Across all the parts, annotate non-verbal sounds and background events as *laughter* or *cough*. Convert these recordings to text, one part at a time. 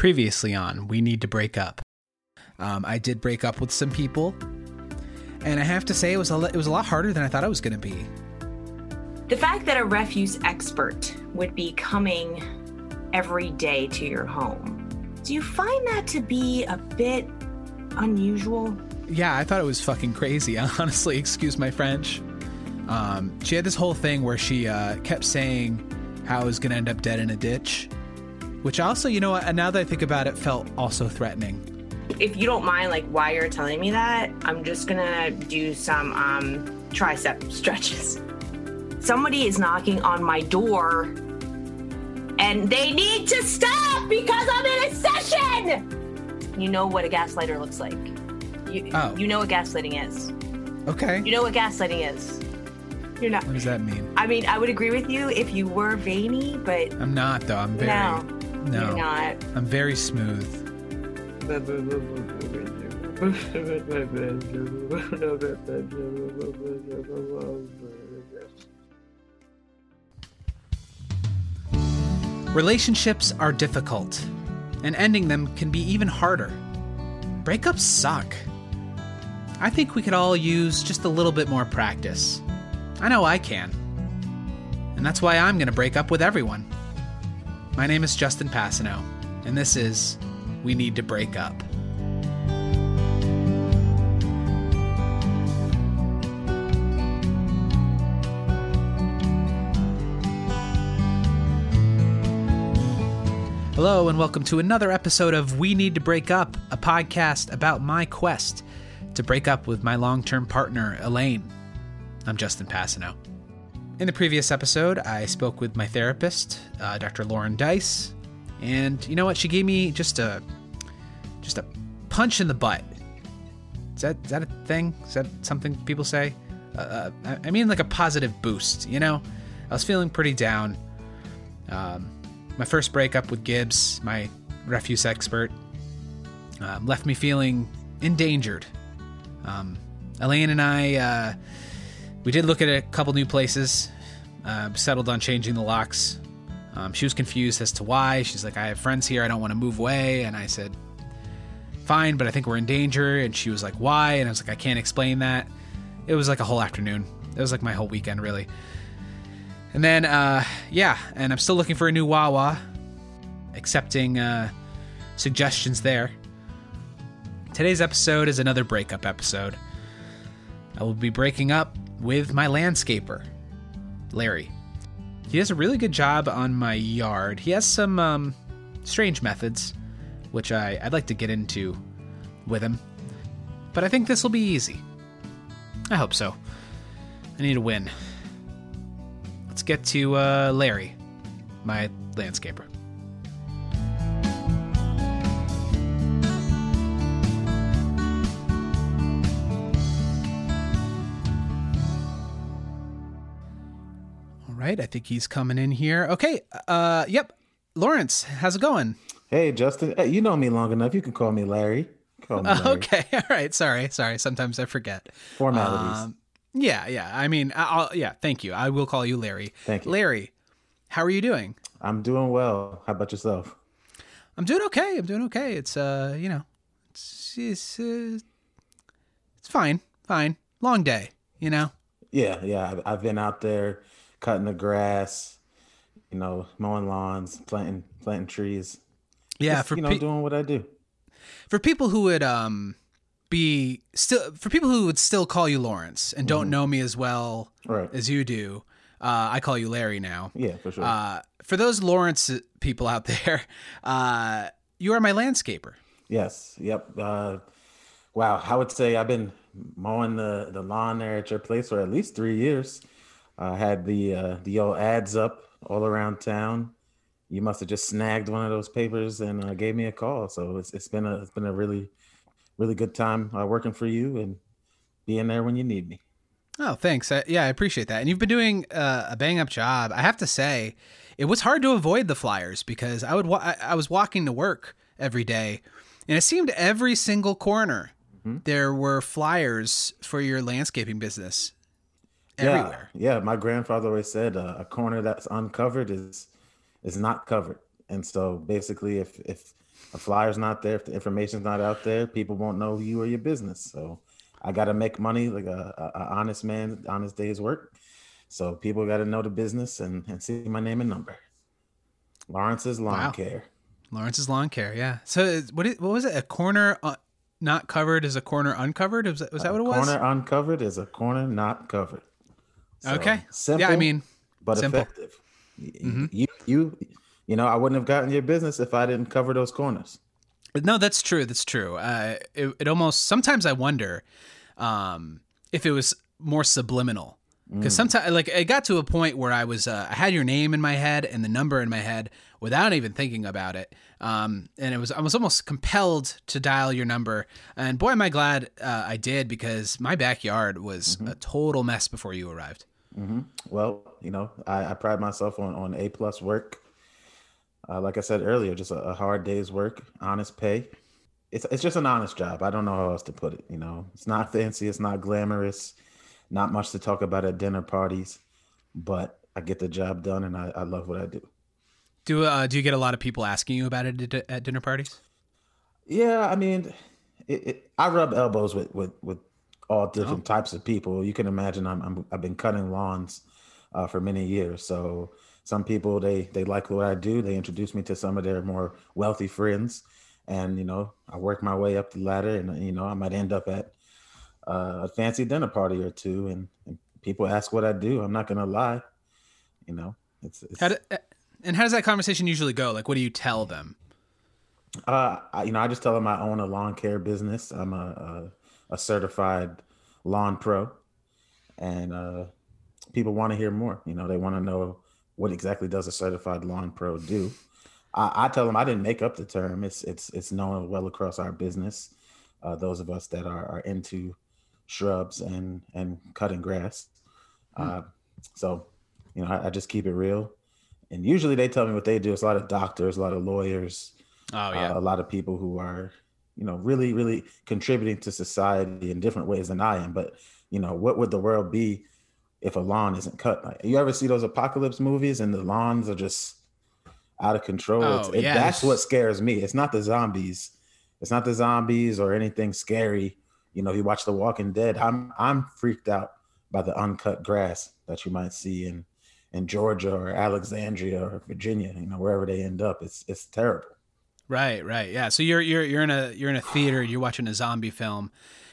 Previously on, we need to break up. Um, I did break up with some people, and I have to say it was a, it was a lot harder than I thought it was going to be. The fact that a refuse expert would be coming every day to your home, do you find that to be a bit unusual? Yeah, I thought it was fucking crazy. *laughs* Honestly, excuse my French. Um, she had this whole thing where she uh, kept saying how I was going to end up dead in a ditch, which also, you know, what, now that I think about it, felt also threatening. If you don't mind, like, why you're telling me that, I'm just gonna do some um, tricep *laughs* stretches. Somebody is knocking on my door and they need to stop because I'm in a session. You know what a gaslighter looks like. You, Oh. you know what gaslighting is. Okay. You know what gaslighting is. You're not. What does that mean? I mean, I would agree with you if you were veiny, but I'm not, though. I'm very. no, no. you're not. I'm very smooth. Relationships are difficult, and ending them can be even harder. Breakups suck. I think we could all use just a little bit more practice. I know I can. And that's why I'm going to break up with everyone. My name is Justin Passano, and this is We Need to Break Up. Hello, and welcome to another episode of We Need to Break Up, a podcast about my quest to break up with my long term partner, Elaine. I'm Justin Passano. In the previous episode, I spoke with my therapist, uh, Dr. Lauren Dice, and you know what? She gave me just a just a punch in the butt. Is that is that a thing? Is that something people say? Uh, I I mean, like a positive boost. You know, I was feeling pretty down. Um, my first breakup with Gibbs, my refuse expert, um, left me feeling endangered. Um, Elaine and I, uh, we did look at a couple new places. Uh, settled on changing the locks. Um, she was confused as to why. She's like, "I have friends here. I don't want to move away." And I said, "Fine, but I think we're in danger." And she was like, "Why?" And I was like, "I can't explain that." It was like a whole afternoon. It was like my whole weekend, really. And then, uh, yeah, and I'm still looking for a new Wawa, accepting uh, suggestions there. Today's episode is another breakup episode. I will be breaking up with my landscaper, Larry. He does a really good job on my yard. He has some um, strange methods, which I, I'd like to get into with him. But I think this will be easy. I hope so. I need a win. Let's get to uh, Larry, my landscaper. Right, I think he's coming in here. Okay, uh, yep. Lawrence, how's it going? Hey, Justin. Hey, you know me long enough. You can call me Larry. Call me Uh, Larry. *laughs* okay, all right. Sorry, sorry. Sometimes I forget. Formalities. Um, yeah, yeah. I mean, I'll, yeah. Thank you. I will call you Larry. Thank you. Larry. How are you doing? I'm doing well. How about yourself? I'm doing okay. I'm doing okay. It's uh, you know, it's it's, uh, it's fine, fine. Long day, you know. Yeah, yeah. I've, I've been out there cutting the grass, you know, mowing lawns, planting planting trees. Yeah, Just, for you know, pe- doing what I do. for people who would um be still for people who would still call you Lawrence and don't know me as well Right. as you do, uh, I call you Larry now. Yeah, for sure. Uh, for those Lawrence people out *laughs* there, uh, you are my landscaper. yes. Yep. Uh, wow. I would say I've been mowing the, the lawn there at your place for at least three years. I had the uh, the old ads up all around town. You must have just snagged one of those papers and uh, gave me a call. So it's it's been a it's been a really really good time uh, working for you and being there when you need me. Oh, thanks. I, yeah, I appreciate that. And you've been doing uh, a bang up job. I have to say, it was hard to avoid the flyers because I would wa- I, I was walking to work every day, and it seemed every single corner there were flyers for your landscaping business everywhere. Yeah, yeah. My grandfather always said uh, a corner that's uncovered is is not covered. And so basically, if if the flyer's not there, if the information's not out there, people won't know you or your business. So I got to make money like a, a, a, honest man, honest day's work. So people got to know the business and, and see my name and number. Lawrence's Lawn wow. Care. Lawrence's Lawn Care, yeah. So what is, what was it? A corner uh, not covered is a corner uncovered. Was that, was that what it was? A corner uncovered is a corner not covered. So, okay. Simple. Yeah, I mean, but simple. effective. Mm-hmm. You you you know, I wouldn't have gotten your business if I didn't cover those corners. No, that's true. That's true. Uh, it, it almost sometimes I wonder um, if it was more subliminal because mm. sometimes like it got to a point where I was uh, I had your name in my head and the number in my head without even thinking about it. Um, and it was I was almost compelled to dial your number. And boy, am I glad uh, I did because my backyard was mm-hmm. a total mess before you arrived. Mm-hmm. Well, you know, I, I, pride myself on on a plus work uh, like I said earlier, just a, a, hard day's work, honest pay. It's it's just an honest job. I don't know how else to put it. You know, it's not *laughs* fancy, it's not glamorous, not much to talk about at dinner parties, but I get the job done, and I, I love what I do. Do uh, do you get a lot of people asking you about it at dinner parties? Yeah, I mean, it, it, I rub elbows with with with all different oh. types of people. You can imagine I'm, i have been cutting lawns uh, for many years, so some people they they like what I do. They introduce me to some of their more wealthy friends, and you know I work my way up the ladder, and you know I might end up at uh, a fancy dinner party or two, and, and, people ask what I do. I'm not gonna lie, you know. It's, it's how do, and how does that conversation usually go? Like, what do you tell them? Uh, you know, I just tell them I own a lawn care business. I'm a a, a certified lawn pro, and uh, people want to hear more. You know, they want to know what exactly does a certified lawn pro do? I, I, tell them I didn't make up the term. It's it's it's known well across our business. Uh, those of us that are, are into shrubs and and cutting grass. Uh, so, you know, I, I, just keep it real. And usually they tell me what they do. It's a lot of doctors, a lot of lawyers. Oh yeah, uh, a lot of people who are you know really really contributing to society in different ways than I am. But you know, what would the world be if a lawn isn't cut. Like, you ever see those apocalypse movies and the lawns are just out of control? Oh, it, that's what scares me. It's not the zombies. It's not the zombies or anything scary. You know, if you watch The Walking Dead, I'm I'm freaked out by the uncut grass that you might see in in Georgia or Alexandria or Virginia, you know, wherever they end up. It's it's terrible. Right, right. Yeah. So you're you're you're in a you're in a theater, you're watching a zombie film,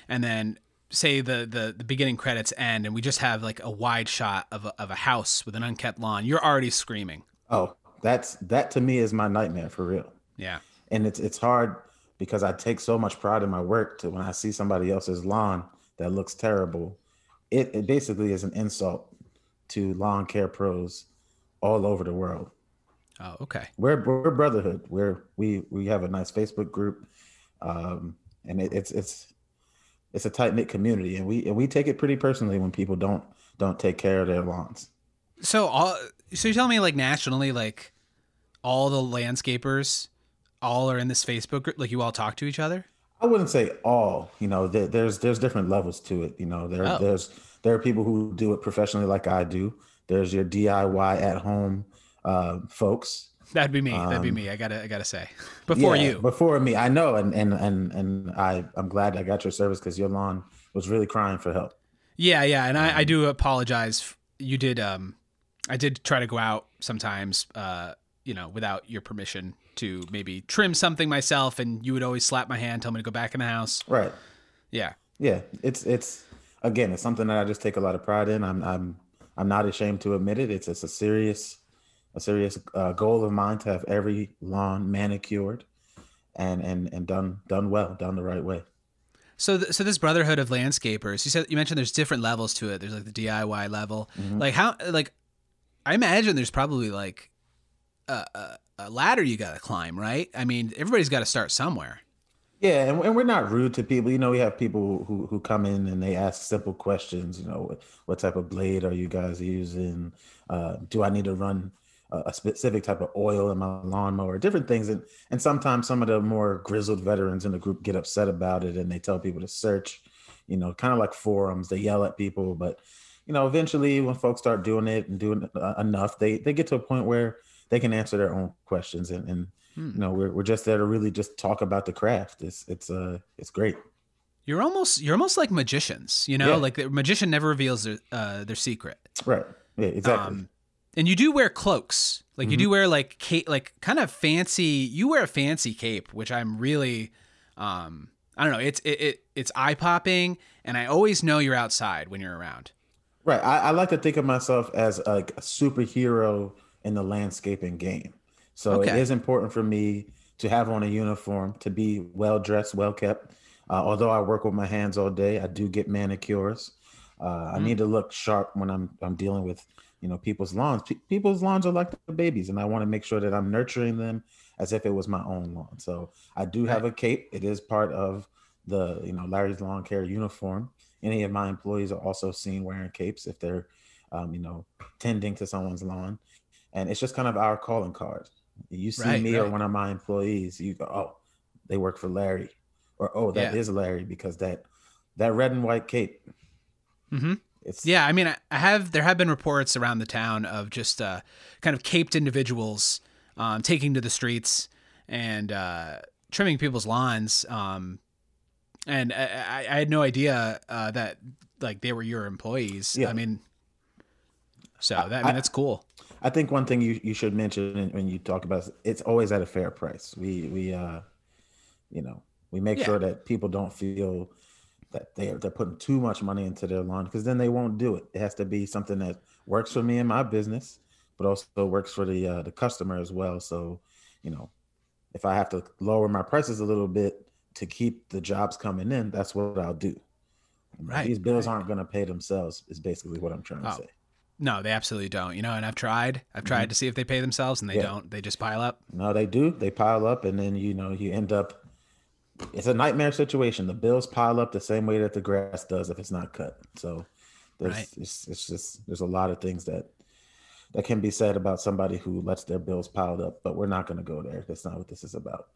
and then say the, the the beginning credits end and we just have like a wide shot of a, of a house with an unkept lawn you're already screaming oh that's that to me is my nightmare for real yeah and it's it's hard because i take so much pride in my work to when i see somebody else's lawn that looks terrible it, it basically is an insult to lawn care pros all over the world oh okay we're we're brotherhood we're we we have a nice facebook group um and it, it's it's it's a tight knit community, and we and we take it pretty personally when people don't don't take care of their lawns. So all so you tell me like nationally, like all the landscapers all are in this Facebook group, like you all talk to each other. I wouldn't say all. You know, there, there's there's different levels to it. You know, there oh. there's there are people who do it professionally, like I do. There's your DIY at home uh, folks That'd be me. Um, That'd be um, me. I gotta, I gotta say, *laughs* before yeah, you, before me. I know, and and and and I, I'm glad I got your service because your lawn was really crying for help. Yeah, yeah, and I, I do apologize. You did, um, I did try to go out sometimes, uh, you know, without your permission to maybe trim something myself, and you would always slap my hand, tell me to go back in the house. Right. Yeah. Yeah. It's it's again, it's something that I just take a lot of pride in. I'm I'm I'm not ashamed to admit it. It's it's a serious a serious uh, goal of mine to have every lawn manicured and and and done done well, done the right way. So, th- so this brotherhood of landscapers, you said you mentioned there's different levels to it. There's like the DIY level, mm-hmm. like how, like I imagine there's probably like a, a, a ladder you got to climb, right? I mean, everybody's got to start somewhere. Yeah, and, and, we're not rude to people. You know, we have people who, who come in and they ask simple questions. You know, what, type of blade are you guys using? Uh, do I need to run a specific type of oil in my lawnmower, different things. And and sometimes some of the more grizzled veterans in the group get upset about it and they tell people to search, you know, kind of like forums. They yell at people, but you know, eventually when folks start doing it and doing enough, they they get to a point where they can answer their own questions and and you know, we're we're just there to really just talk about the craft. It's it's uh it's great. You're almost you're almost like magicians, you know, Yeah. like the magician never reveals their uh, their secret. Right. Yeah. Exactly. Um, and you do wear cloaks, like you do wear like cape, like kind of fancy. You wear a fancy cape, which I'm really, um, I don't know. It's it, it it's eye popping, and I always know you're outside when you're around. Right. I, I like to think of myself as like a superhero in the landscaping game. So it Okay. is important for me to have on a uniform, to be well dressed, well kept. Uh, although I work with my hands all day, I do get manicures. Uh, I need to look sharp when I'm I'm dealing with you know people's lawns. Pe- people's lawns are like the babies, and I want to make sure that I'm nurturing them as if it was my own lawn. So I do have a cape. It is part of the you know Larry's Lawn Care uniform. Any of my employees are also seen wearing capes if they're um, you know tending to someone's lawn, and it's just kind of our calling card. You see Right, me or one of my employees, you go, oh, they work for Larry, or oh, that is Yeah. Larry because that that red and white cape. Mm-hmm. It's Yeah, I mean, I have there have been reports around the town of just uh, kind of caped individuals um, taking to the streets and uh, trimming people's lawns. Um, and I, I I had no idea uh, that like they were your employees. Yeah. I mean, so that I mean that's cool. I think one thing you, you should mention when you talk about it, it's always at a fair price. We we uh you know we make Yeah. sure that people don't feel that they are they're putting too much money into their lawn because then they won't do it. It has to be something that works for me and my business, but also works for the uh, the customer as well. So you know if I have to lower my prices a little bit to keep the jobs coming in, that's what I'll do. Right, These bills right. aren't going to pay themselves. Is basically what I'm trying to Oh. say. No, they absolutely don't. You know, and I've tried. I've tried to see if they pay themselves, and they Mm-hmm. Yeah. don't. They just pile up. No, they do. They pile up, and then you know you end up. It's a nightmare situation. The bills pile up the same way that the grass does if it's not cut. So, there's Right. it's, it's just there's a lot of things that that can be said about somebody who lets their bills piled up. But we're not going to go there. That's not what this is about.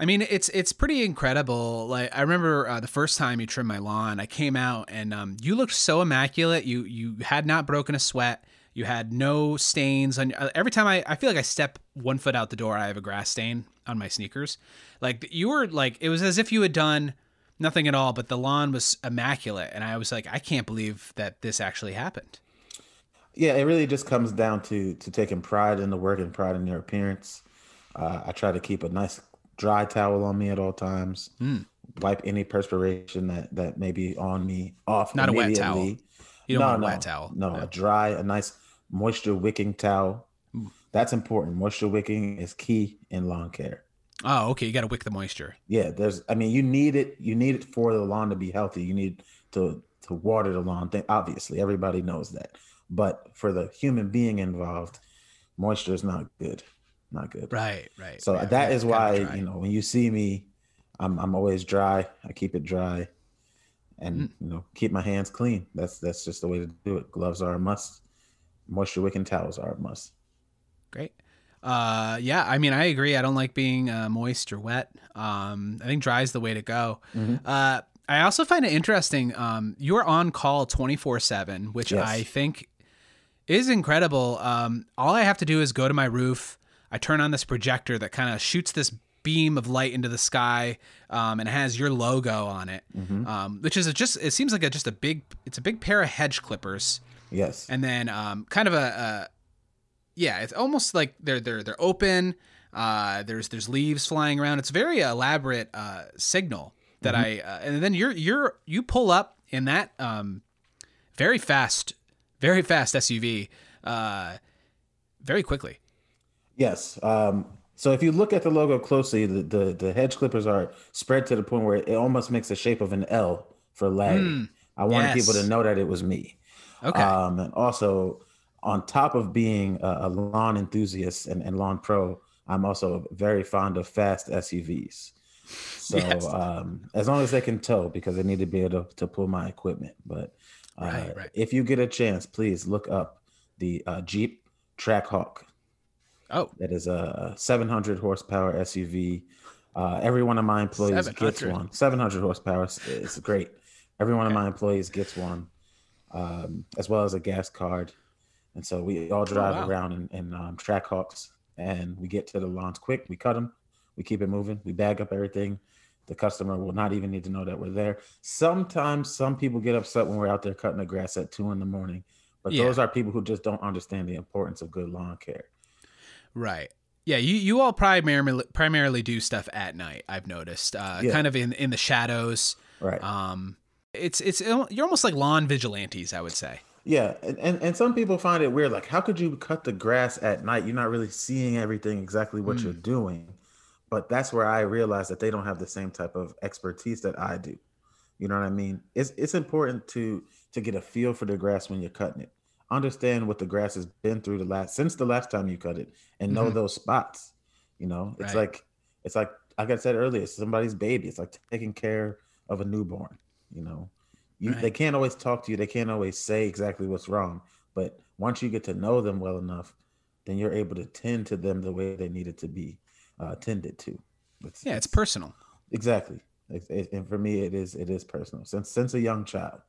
I mean, it's it's pretty incredible. Like I remember uh, the first time you trimmed my lawn, I came out and um, you looked so immaculate. You you had not broken a sweat. You had no stains on. Uh, every time I, I feel like I step one foot out the door, I have a grass stain on my sneakers. Like you were like it was as if you had done nothing at all, but the lawn was immaculate, and I was like, I can't believe that this actually happened. Yeah, it really just comes down to to taking pride in the work and pride in your appearance. Uh, I try to keep a nice dry towel on me at all times. Hmm. Wipe any perspiration that that may be on me off. Not a wet towel. You don't no, want a no, wet towel. No, No. a dry, a nice moisture wicking towel. Hmm. That's important. Moisture wicking is key in lawn care. Oh, okay. You got to wick the moisture. Yeah, there's. I mean, you need it. You need it for the lawn to be healthy. You need to to water the lawn. Th- Obviously, everybody knows that. But for the human being involved, moisture is not good. Not good. Right. Right. So Yeah, that is why you know when you see me, I'm I'm always dry. I keep it dry, and Mm. you know keep my hands clean. That's that's just the way to do it. Gloves are a must. Moisture wicking towels are a must. Great. Uh, yeah, I mean, I agree. I don't like being uh, moist or wet. Um, I think dry is the way to go. Mhm. Uh, I also find it interesting. Um, you're on call 24 seven, which Yes. I think is incredible. Um, all I have to do is go to my roof. I turn on this projector that kind of shoots this beam of light into the sky, um, and it has your logo on it, Mm-hmm. um, which is a just. It seems like a just a big. It's a big pair of hedge clippers Yes. and then um, kind of a, a yeah, it's almost like they're they're they're open. Uh, there's there's leaves flying around. It's a very elaborate uh, signal that I uh, and then you're you're you pull up in that um, very fast, very fast SUV, uh, very quickly. Yes. Um, so if you look at the logo closely, the, the the hedge clippers are spread to the point where it almost makes the shape of an L for Larry. I wanted people to know that it was me. Okay, Um, and also, on top of being a, a lawn enthusiast and, and lawn pro, I'm also very fond of fast SUVs. So Yes. um, as long as they can tow, because they need to be able to, to pull my equipment. But uh, Right, right. if you get a chance, please look up the uh, Jeep Trackhawk. Oh That is a 700 horsepower SUV. Uh, every one of my employees gets one. 700 horsepower. It's, great. Every one of my employees gets one, um, as well as a gas card. And so we all drive Oh, wow. around in, in um, Trackhawks and we get to the lawns quick. We cut them, we keep it moving, we bag up everything. The customer will not even need to know that we're there. Sometimes some people get upset when we're out there cutting the grass at two in the morning, but Yeah. those are people who just don't understand the importance of good lawn care. Right. Yeah, you, you all primarily primarily do stuff at night. I've noticed, uh, Yeah. kind of in in the shadows. Right. Um, it's it's you're almost like lawn vigilantes, I would say. Yeah, and, and and some people find it weird. Like, how could you cut the grass at night? You're not really seeing everything exactly what you're doing. But that's where I realized that they don't have the same type of expertise that I do. You know what I mean? It's it's important to to get a feel for the grass when you're cutting it. Understand what the grass has been through the last since the last time you cut it, and know Mhm. those spots. You know, it's Right. like it's like like I said earlier, it's somebody's baby. It's like taking care of a newborn. You know, you Right. they can't always talk to you. They can't always say exactly what's wrong. But once you get to know them well enough, then you're able to tend to them the way they needed to be uh, tended to. It's, Yeah, it's personal. exactly. And for me, it is it is personal since since a young child.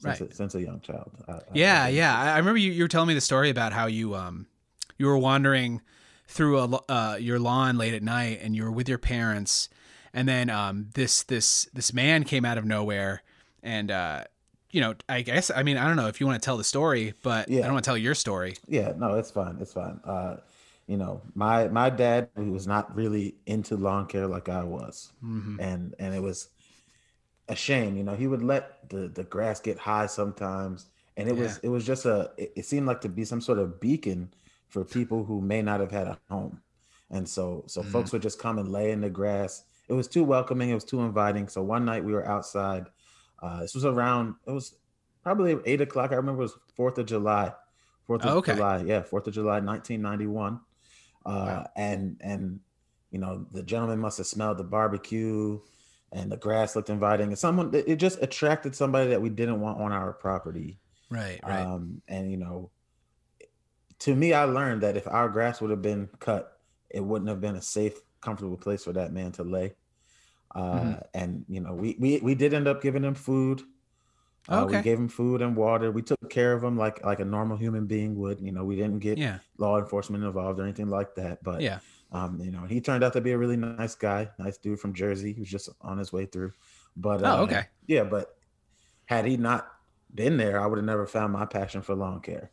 Since, Right. a, since a young child. I- Yeah, I- yeah. I remember you, you were telling me the story about how you um you were wandering through a uh, your lawn late at night and you were with your parents, and then um this this this man came out of nowhere and uh you know I guess I mean I don't know if you want to tell the story, but yeah. I don't want to tell your story. Yeah, no, it's fine. It's fine. Uh, you know, my my dad who was not really into lawn care like I was, Mhm. and and it was a shame. You know, he would let the the grass get high sometimes, and it was it was just a. It, it seemed like to be some sort of beacon for people who may not have had a home, and so so Mhm. folks would just come and lay in the grass. It was too welcoming. It was too inviting. So one night we were outside. Uh, this was around. It was probably eight o'clock. I remember it was Fourth of July. Fourth of Oh, okay. July, yeah, Fourth of July, 1991. Uh, Wow. And and you know the gentleman must have smelled the barbecue, and the grass looked inviting. And someone it just attracted somebody that we didn't want on our property. Right, right. Um, and you know, to me, I learned that if our grass would have been cut, it wouldn't have been a safe, comfortable place for that man to lay. Uh, Mhm. And you know, we we we did end up giving him food. Uh, Okay. We gave him food and water. We took care of him like like a normal human being would. You know, we didn't get yeah, law enforcement involved or anything like that. But yeah. Um, you know, he turned out to be a really nice guy, nice dude from Jersey. He was just on his way through. But Oh, uh, okay. yeah, but had he not been there, I would have never found my passion for lawn care.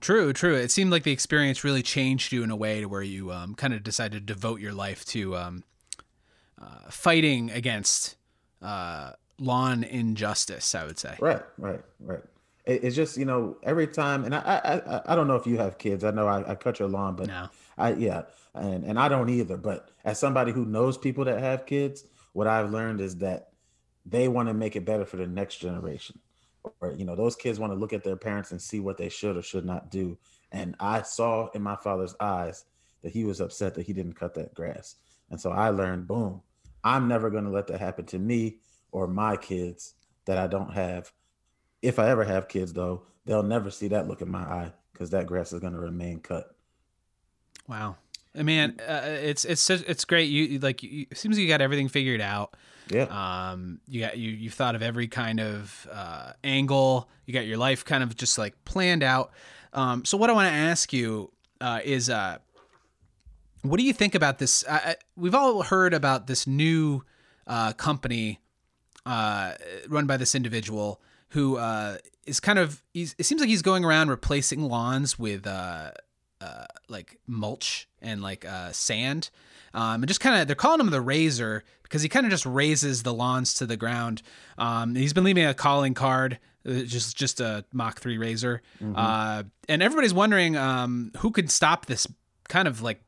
True, true. It seemed like the experience really changed you in a way to where you um, kind of decided to devote your life to um, uh, fighting against uh, lawn injustice. I would say. Right, right, right. It, it's just you know every time, and I, I I I don't know if you have kids. I know I, I cut your lawn, but No. I yeah, and and I don't either. But as somebody who knows people that have kids, what I've learned is that they want to make it better for the next generation. Or you know, those kids want to look at their parents and see what they should or should not do. And I saw in my father's eyes that he was upset that he didn't cut that grass. And so I learned, boom, I'm never going to let that happen to me or my kids that I don't have. If I ever have kids, though, they'll never see that look in my eye because that grass is going to remain cut. Wow. Uh, Man, uh, it's it's such- it's great. You like you, it seems like you got everything figured out. Yeah. Um, you got you you've thought of every kind of uh, angle. You got your life kind of just like planned out. Um, so what I want to ask you uh, is, uh, what do you think about this? I, I, we've all heard about this new uh, company uh, run by this individual who uh, is kind of. He's, it seems like he's going around replacing lawns with uh, like mulch and like uh, sand. Um, and just kind of, they're calling him the razor because he kind of just razes the lawns to the ground. Um, he's been leaving a calling card, uh, just just a Mach three razor, uh, and everybody's wondering um, who could stop this kind of like.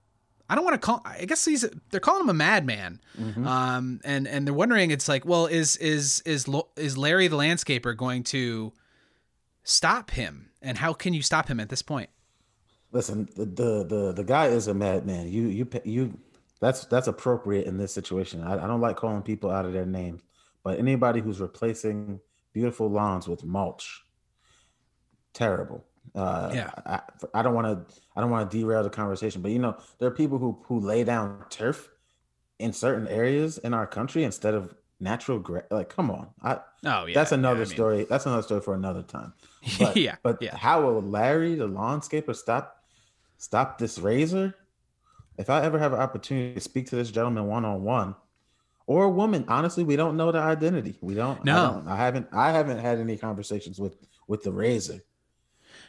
I don't want to call. I guess he's. They're calling him a madman, um, and and they're wondering. It's like, well, is is is is Larry the landscaper going to stop him? And how can you stop him at this point? Listen, the, the the the guy is a madman. You you you that's that's appropriate in this situation. I, I don't like calling people out of their names, but anybody who's replacing beautiful lawns with mulch, terrible. Uh, Yeah. I, I don't want to I don't want to derail the conversation, but you know there are people who who lay down turf in certain areas in our country instead of natural gra- like come on I Oh yeah, that's another yeah, I mean- story that's another story for another time *laughs* but, yeah, but yeah. how will Larry, the landscaper, stop stop this razor? if I ever have an opportunity to speak to this gentleman one on one, or a woman, honestly, we don't know the identity. We don't. No. I, don't, I haven't. I haven't had any conversations with with the razor.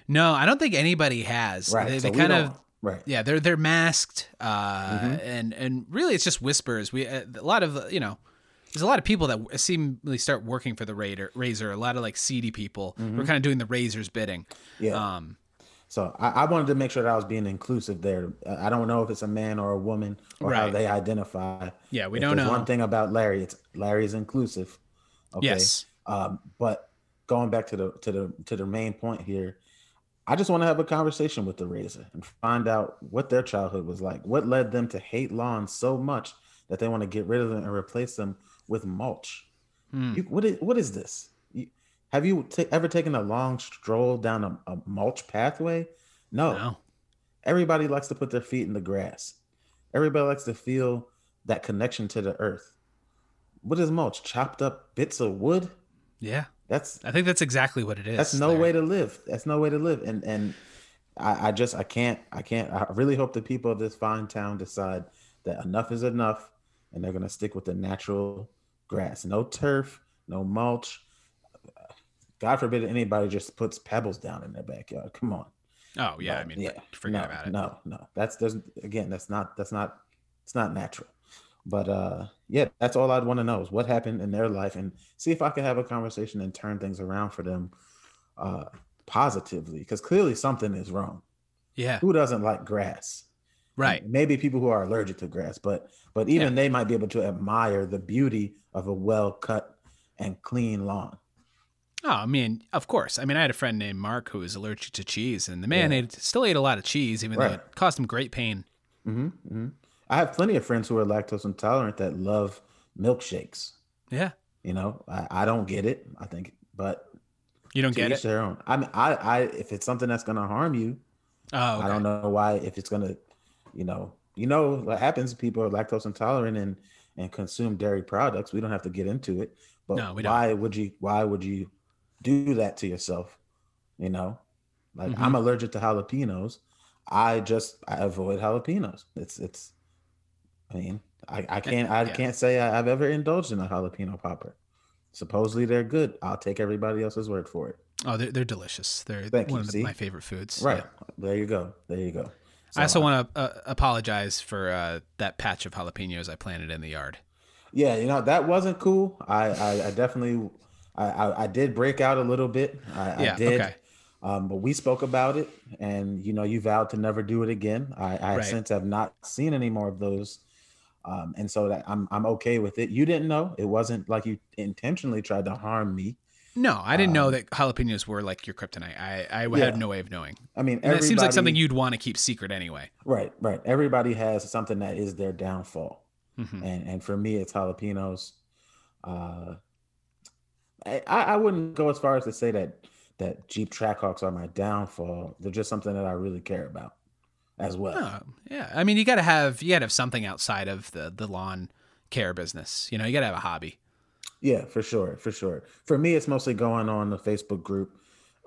No, I don't think anybody has. Right. They, so they kind of right. yeah, they're they're masked, uh, Mhm. and and really it's just whispers. We uh, a lot of you know, there's a lot of people that seemingly start working for the Raider Razor. A lot of like seedy people who are kind of doing the Razor's bidding. Mm-hmm. Yeah. Um, So I, I wanted to make sure that I was being inclusive there. Uh, I don't know if it's a man or a woman or how they identify. Yeah, we If don't know. One thing about Larry, it's Larry is inclusive. Okay. Yes. Um, but going back to the to the to the main point here, I just want to have a conversation with the Razor and find out what their childhood was like. What led them to hate lawns so much that they want to get rid of them and replace them with mulch. Hmm. You, what is what is this? Have you ta- ever taken a long stroll down a, a mulch pathway? No. no. Everybody likes to put their feet in the grass. Everybody likes to feel that connection to the earth. What is mulch? Chopped up bits of wood? Yeah, That's I think that's exactly what it is. that's no Larry. way to live. That's no way to live. And and I, I just I can't I can't I really hope the people of this fine town decide that enough is enough and they're gonna stick with the natural grass. No turf, no mulch. God forbid anybody just puts pebbles down in their backyard. Come on. Oh yeah, I But, mean, forget no, about it. No, no, that's doesn't again. That's not that's not it's not natural. But uh, yeah, that's all I'd want to know is what happened in their life and see if I can have a conversation and turn things around for them uh, positively because clearly something is wrong. Yeah, Who doesn't like grass? right. Maybe people who are allergic to grass, but but even they might be able to admire the beauty of a well cut and clean lawn. Oh, I mean, of course. I mean, I had a friend named Mark who was allergic to cheese, and the man Yeah. ate, still ate a lot of cheese, even though it caused him great pain. hmm hmm I have plenty of friends who are lactose intolerant that love milkshakes. Yeah, You know, I, I don't get it. I think, but you don't to get it. their own. I mean, I, I, if it's something that's gonna harm you, Oh, okay. I don't know why. If it's gonna, you know, you know what happens. People are lactose intolerant and and consume dairy products. We don't have to get into it. But No, we don't. why would you? Why would you do that to yourself? You know, like Mhm. I'm allergic to jalapenos. I just I avoid jalapenos. It's it's. I mean, I, I can't I yeah. can't say I, I've ever indulged in a jalapeno popper. Supposedly they're good. I'll take everybody else's word for it. Oh, they're, they're delicious. They're Thank you, one of the- see? my favorite foods. Right. Yeah. There you go. There you go. I also So, want to uh, apologize for uh, that patch of jalapenos I planted in the yard. Yeah, you know that wasn't cool. I I, I definitely I, I I did break out a little bit. I, Yeah, I did. okay. Um, but we spoke about it, and you know you vowed to never do it again. I, I Right. since have not seen any more of those, um, and so that I'm I'm okay with it. You didn't know it wasn't like you intentionally tried to harm me. No, I didn't know Um, that jalapenos were like your kryptonite. I, I Yeah. had no way of knowing. I mean, And that seems like something you'd want to keep secret anyway. right, right. Everybody has something that is their downfall. Mhm. and and for me it's jalapenos uh I, I wouldn't go as far as to say that that jeep trackhawks are my downfall they're just something that i really care about as well Oh, yeah. I mean, you got to have you got to have something outside of the the lawn care business. You know, you got to have a hobby. yeah for sure for sure for me it's mostly going on the facebook group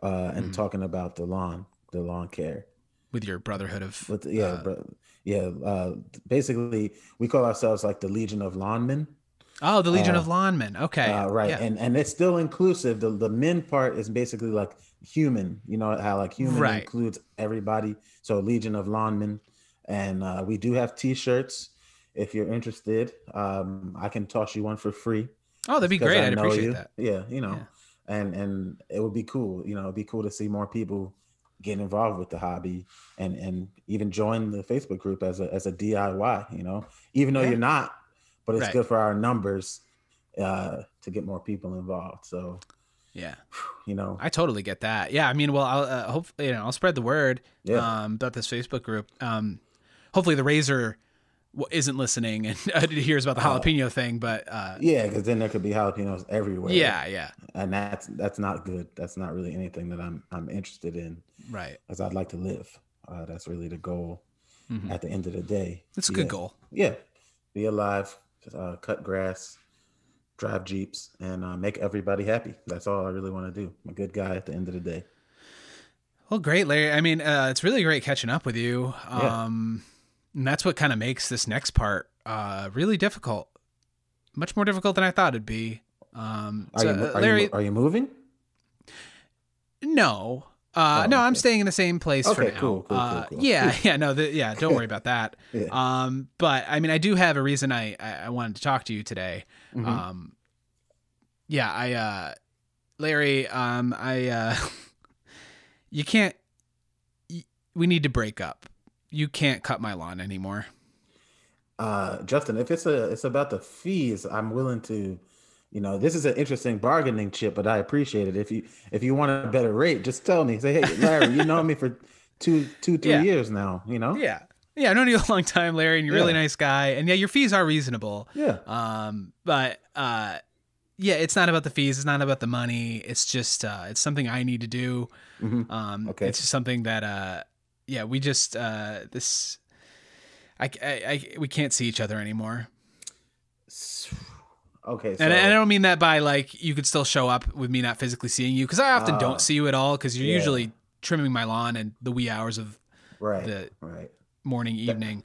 uh and Mhm. talking about the lawn the lawn care with your brotherhood of with yeah uh, bro, yeah uh basically we call ourselves like the legion of lawnmen oh the Legion uh, of Lawnmen. Okay, Uh, right, Yeah. and and it's still inclusive. The the men part is basically like human. You know how like human Right. includes everybody. So Legion of Lawnmen, and uh, we do have T-shirts. If you're interested, um, I can toss you one for free. oh, that'd be great. I I'd appreciate you. that. Yeah, you know, Yeah. and and it would be cool. You know, it'd be cool to see more people get involved with the hobby and and even join the Facebook group as a as a DIY. You know, even though Yeah. you're not, but it's Right. good for our numbers uh, to get more people involved. So Yeah, you know, I totally get that. Yeah, I mean, well, I'll uh, hope you know I'll spread the word Yeah. um, about this Facebook group. Um, hopefully, the Razor isn't listening and *laughs* uh, hears about the Oh. jalapeno thing. But uh, yeah, because then there could be jalapenos everywhere. yeah, yeah, and that's that's not good. That's not really anything that I'm I'm interested in, right. as I'd like to live. Uh, that's really the goal. Mhm. At the end of the day, It's a Yeah. good goal. Yeah, be alive, uh, cut grass, drive jeeps, and uh, make everybody happy. That's all I really want to do. I'm a good guy at the end of the day. Well, great, Larry. I mean, uh, it's really great catching up with you. Yeah. Um, And that's what kind of makes this next part uh, really difficult. Much more difficult than I thought it'd be. Um, Are, so, you, uh, are, Larry, you, are you moving? no. Uh, Oh, no, I'm staying in the same place for now. cool, cool, uh, cool, cool. Yeah, *laughs* yeah, no, the, yeah. Don't worry about that. *laughs* Yeah. Um, but I mean, I do have a reason I I, wanted to talk to you today. Mhm. Um, yeah, I, uh, Larry, um, I, uh, *laughs* you can't. y- We need to break up. You can't cut my lawn anymore. Uh, Justin, if it's a it's about the fees, I'm willing to, you know, this is an interesting bargaining chip, but I appreciate it. If you if you want a better rate, just tell me. Say, hey, Larry, you know me for two two three Yeah. years now. You know, Yeah, yeah. I've known you a long time, Larry, and you're a really Yeah. nice guy. And yeah, your fees are reasonable. yeah, Um, but uh, yeah, it's not about the fees. It's not about the money. It's just uh, it's something I need to do. Mhm. Um, Okay. It's just something that uh, yeah, we just uh, this. I, I, I we can't see each other anymore, okay. So, and, I- and I don't mean that by like you could still show up with me not physically seeing you because I often Ah. don't see you at all because you're Yeah. usually trimming my lawn in the wee hours of right, the right. morning, evening.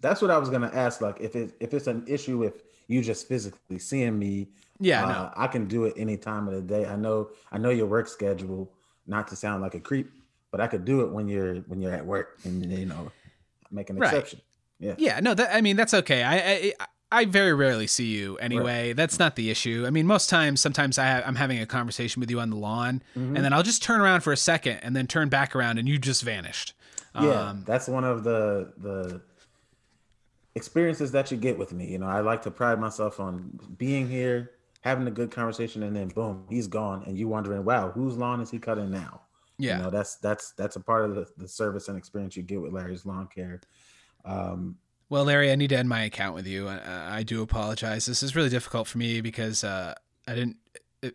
That's what I was gonna ask. Like, if it if it's an issue with you just physically seeing me, Yeah, uh, no. I can do it any time of the day. I know I know your work schedule. Not to sound like a creep, but I could do it when you're when you're at work, and you know, make an Right. exception. Yeah. Yeah, no, that I mean that's okay. I I, I very rarely see you anyway. That's not the issue. I mean, most times, sometimes I I'm having a conversation with you on the lawn, Mhm. and then I'll just turn around for a second, and then turn back around, and you just vanished. yeah Um, that's one of the the experiences that you get with me you know i like to pride myself on being here having a good conversation and then boom he's gone and you wondering wow whose lawn is he cutting now yeah, you know that's that's that's a part of the, the service and experience you get with larry's lawn care um Well, Larry, I need to end my account with you. I, I do apologize. This is really difficult for me because uh, I didn't uh,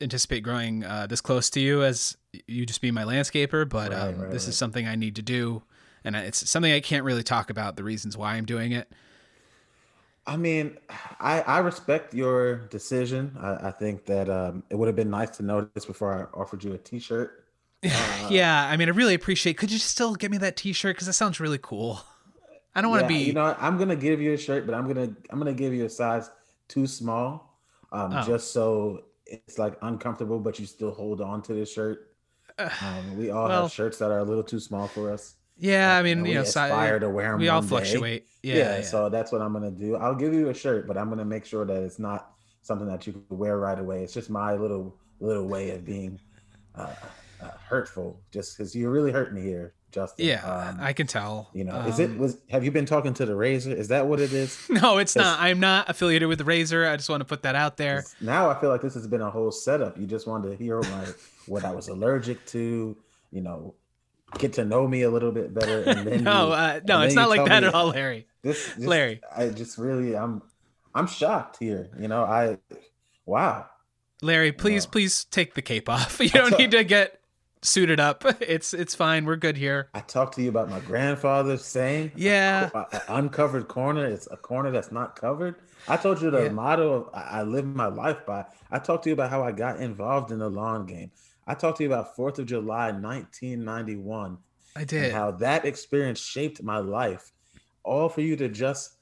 anticipate growing uh, this close to you as you just being my landscaper. But Right, um, right, this right. is something I need to do, and it's something I can't really talk about the reasons why I'm doing it. I mean, I, I respect your decision. I, I think that um, it would have been nice to know this before I offered you a T-shirt. *laughs* Uh, yeah, I mean, I really appreciate. Could you still get me that T-shirt? Because that sounds really cool. I don't want to Yeah, be. You know. I'm gonna give you a shirt, but I'm gonna I'm gonna give you a size too small, um, Oh. just so it's like uncomfortable, but you still hold on to the shirt. *sighs* Um, we all well- have shirts that are a little too small for us. yeah, I mean, you know, si- aspire to wear 'em we all fluctuate. Yeah, Yeah, yeah. so that's what I'm gonna do. I'll give you a shirt, but I'm gonna make sure that it's not something that you can wear right away. It's just my little little way of being uh, uh, hurtful, just because you're really hurting me here, Justin. yeah, Um, I can tell. you know, is it Um, was? Have you been talking to the razor? Is that what it is? *laughs* No, it's not. I'm not affiliated with the Razor. I just want to put that out there. Now I feel like this has been a whole setup. You just wanted to hear my what I was allergic to, you know, get to know me a little bit better. And *laughs* then No, you- uh, no, it's not like that me- at all, Larry. This, this Larry. I just really I'm I'm shocked here. You know, I wow. Larry, please, please take the cape off. *laughs* You don't need to get suited up. *laughs* It's it's fine. We're good here. I talked to you about my grandfather saying Yeah. uncovered corner is a corner that's not covered. I told you the Yeah. motto of I live my life by. I talked to you about how I got involved in the lawn game. I talked to you about Fourth of July, 1991, I and did. how that experience shaped my life. All for you to just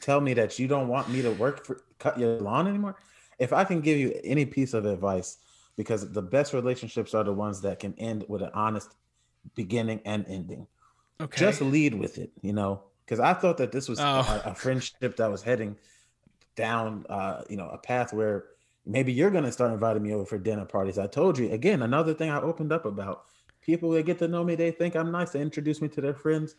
tell me that you don't want me to work for cut your lawn anymore. If I can give you any piece of advice, because the best relationships are the ones that can end with an honest beginning and ending Okay. just lead with it, you know, because I thought that this was Oh. a, a friendship that was heading down, uh, you know, a path where maybe you're going to start inviting me over for dinner parties. I told you again, another thing I opened up about people that get to know me, they think I'm nice. They introduce me to their friends.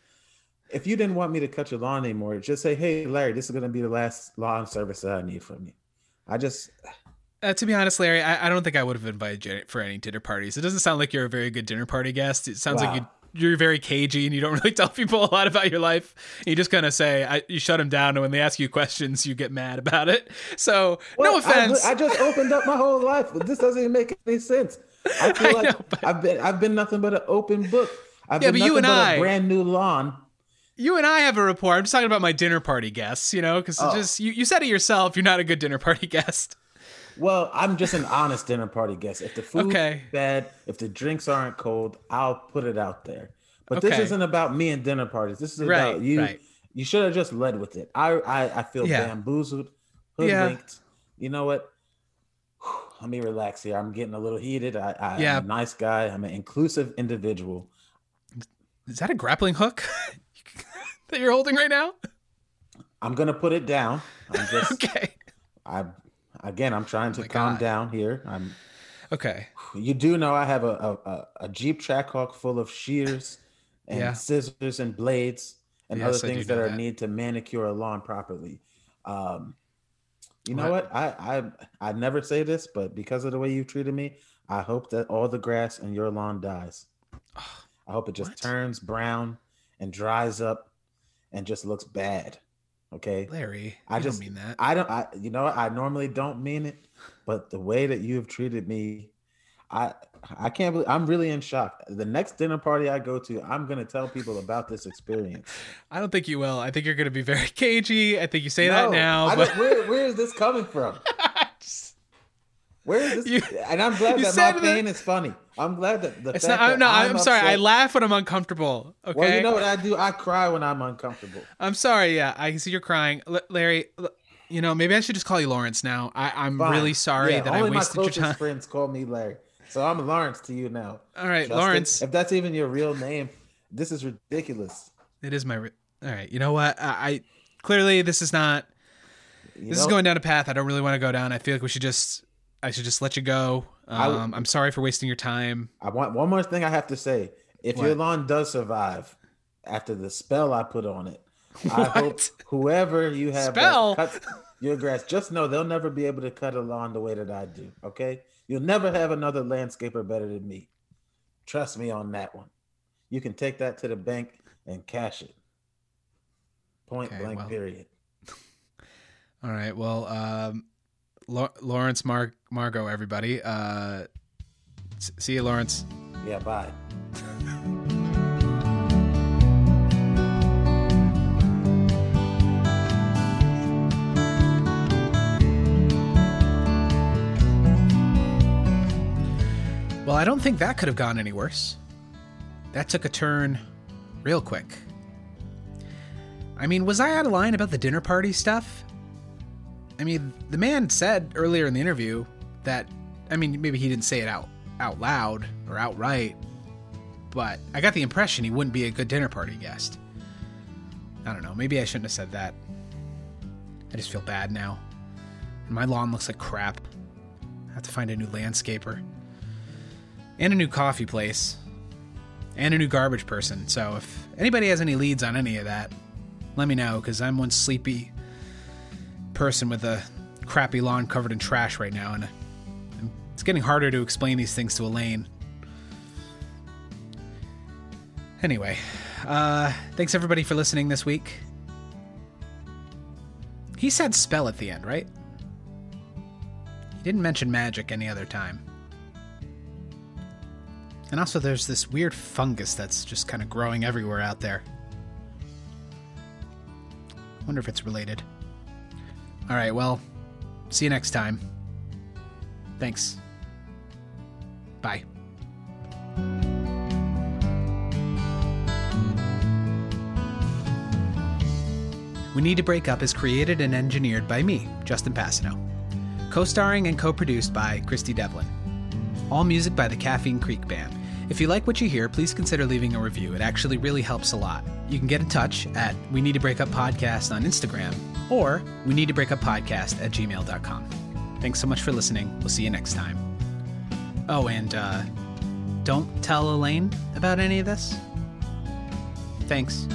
If you didn't want me to cut your lawn anymore, just say, "Hey, Larry, this is going to be the last lawn service that I need from you." I just, Uh, to be honest, Larry, I, I don't think I would have invited you for any dinner parties. It doesn't sound like you're a very good dinner party guest. It sounds like you you're very cagey and you don't *laughs* really tell people a lot about your life. You just kind of say I, you shut them down, and when they ask you questions, you get mad about it. So no Well, I- offense. I, just opened up my whole life. This doesn't even make any sense. I *laughs* feel I like know, but- I've been I've been nothing but an open book. I've Yeah, been but you and but I- a brand new lawn. you and I have a rapport. I'm just talking about my dinner party guests, you know, because Oh. just you, you said it yourself. You're not a good dinner party *laughs* guest. Well, I'm just an honest dinner party guest. If the food Okay. is bad, if the drinks aren't cold, I'll put it out there. But this isn't about me and dinner parties. This is Right, about you. right. You should have just led with it. I I, I feel Yeah. bamboozled, Yeah. You know what? Let me relax here. I'm getting a little heated. I, I, Yeah. I'm a nice guy. I'm an inclusive individual. Is that a grappling hook *laughs* that you're holding right now? I'm gonna put it down. I'm *laughs* just Okay. I again I'm trying to my calm God. down here. I'm Okay. you do know I have a a, a, Jeep Trackhawk full of shears *laughs* and Yeah. scissors and blades and Yes, other things that are that. need to manicure a lawn properly. Um, you know What? what? I I I never say this, but because of the way you've treated me, I hope that all the grass in your lawn dies. I hope it just What? turns brown and dries up and just looks bad. Okay. Larry, I just- don't mean that. I don't. I you know? I normally don't mean it, but the way that you have treated me, I I can't believe I'm really in shock. The next dinner party I go to, I'm gonna tell people about this experience. *laughs* I don't think you will. I think you're going to be very *laughs* cagey. I think you say that now, but where where is this coming from? *laughs* Where is this? You- and I'm glad that my pain is funny. I'm glad that the it's fact not. that I'm, no, I'm, I'm sorry. I laugh when I'm uncomfortable. Okay. Well, you know what I do? I cry when I'm uncomfortable. I'm sorry. Yeah, I can see you're crying, L- Larry. l- You know, maybe I should just call you Lawrence now. I, I'm Fine. really sorry Yeah, that I only my wasted your closest time. friends call me Larry, so I'm Lawrence to you now. All right, Justin, Lawrence. If that's even your real name, this is ridiculous. It is my. Re- All right. You know what? I, I clearly this is not. You This is going down a path I don't really want to go down. I feel like we should just. I should just let you go. Um, I'm sorry for wasting your time. I want one more thing I have to say. If your What? lawn does survive after the spell I put on it, I *laughs* hope whoever you have Spell? cuts your grass, just know they'll never be able to cut a lawn the way that I do. Okay, you'll never have another landscaper better than me. Trust me on that one. You can take that to the bank and cash it. Point Okay, blank. well. Period. *laughs* All right. Well, um, Lawrence, Mar- Margot, everybody. Uh, s- see you, Lawrence. Yeah. Bye. Well, I don't think that could have gone any worse. That took a turn real quick. I mean, was I out of line about the dinner party stuff? I mean, the man said earlier in the interview that I mean, maybe he didn't say it out out loud or outright, but I got the impression he wouldn't be a good dinner party guest. I don't know, maybe I shouldn't have said that. I just feel bad now. And my lawn looks like crap. I have to find a new landscaper and a new coffee place and a new garbage person. So if anybody has any leads on any of that, let me know because I'm one sleepy person with a crappy lawn covered in trash right now, and it's getting harder to explain these things to Elaine. Anyway, uh, thanks everybody for listening this week. He said spell at the end, right? He didn't mention magic any other time. And also, there's this weird fungus that's just kind of growing everywhere out there. Wonder if it's related. All right, well, see you next time. Thanks. Bye. We Need to Break Up is created and engineered by me, Justin Passano. Co starring and co produced by Christy Devlin. All music by the Caffeine Creek Band. If you like what you hear, please consider leaving a review. It actually really helps a lot. You can get in touch at We Need to Break Up Podcast on Instagram or We Need to Break Up Podcast at gmail.com. Thanks so much for listening. We'll see you next time. Oh, and uh, don't tell Elaine about any of this. Thanks.